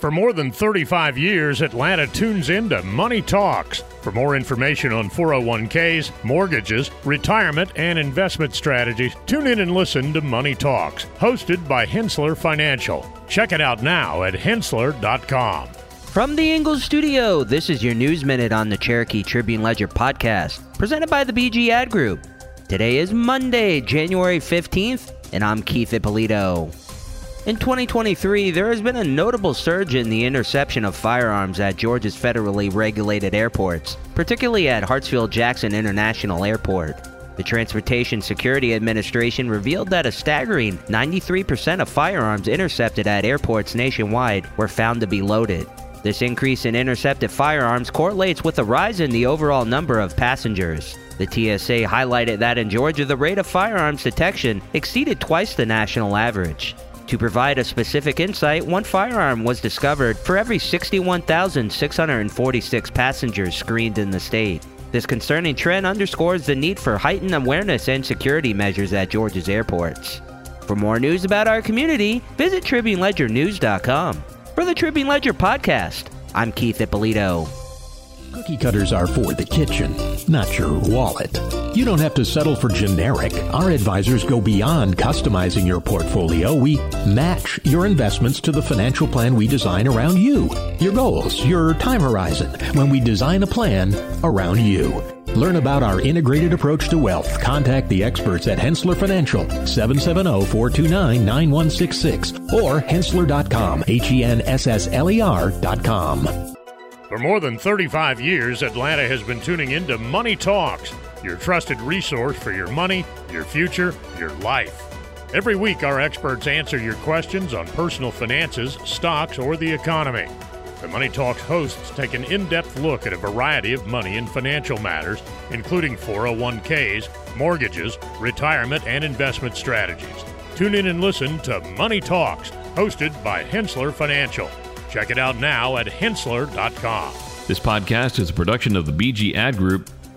For more than 35 years, Atlanta tunes into Money Talks. For more information on 401ks, mortgages, retirement, and investment strategies, tune in and listen to Money Talks, hosted by Henssler Financial. Check it out now at henssler.com. From the Ingles studio, this is your News Minute on the Cherokee Tribune Ledger podcast, presented by the BG Ad Group. Today is Monday, January 15th, and I'm Keith Ippolito. In 2023, there has been a notable surge in the interception of firearms at Georgia's federally regulated airports, particularly at Hartsfield Jackson International Airport. The Transportation Security Administration revealed that a staggering 93% of firearms intercepted at airports nationwide were found to be loaded. This increase in intercepted firearms correlates with a rise in the overall number of passengers. The TSA highlighted that in Georgia, the rate of firearms detection exceeded twice the national average. To provide a specific insight, one firearm was discovered for every 61,646 passengers screened in the state. This concerning trend underscores the need for heightened awareness and security measures at Georgia's airports. For more news about our community, visit TribuneLedgerNews.com. For the Tribune Ledger podcast, I'm Keith Ippolito. Cookie cutters are for the kitchen, not your wallet. You don't have to settle for generic. Our advisors go beyond customizing your portfolio. We match your investments to the financial plan we design around you, your goals, your time horizon, when we design a plan around you. Learn about our integrated approach to wealth. Contact the experts at Henssler Financial, 770-429-9166 or henssler.com, H-E-N-S-S-L-E-R dot com. For more than 35 years, Atlanta has been tuning into Money Talks, your trusted resource for your money, your future, your life. Every week, our experts answer your questions on personal finances, stocks, or the economy. The Money Talks hosts take an in depth look at a variety of money and financial matters, including 401ks, mortgages, retirement, and investment strategies. Tune in and listen to Money Talks, hosted by Henssler Financial. Check it out now at henssler.com. This podcast is a production of the BG Ad Group,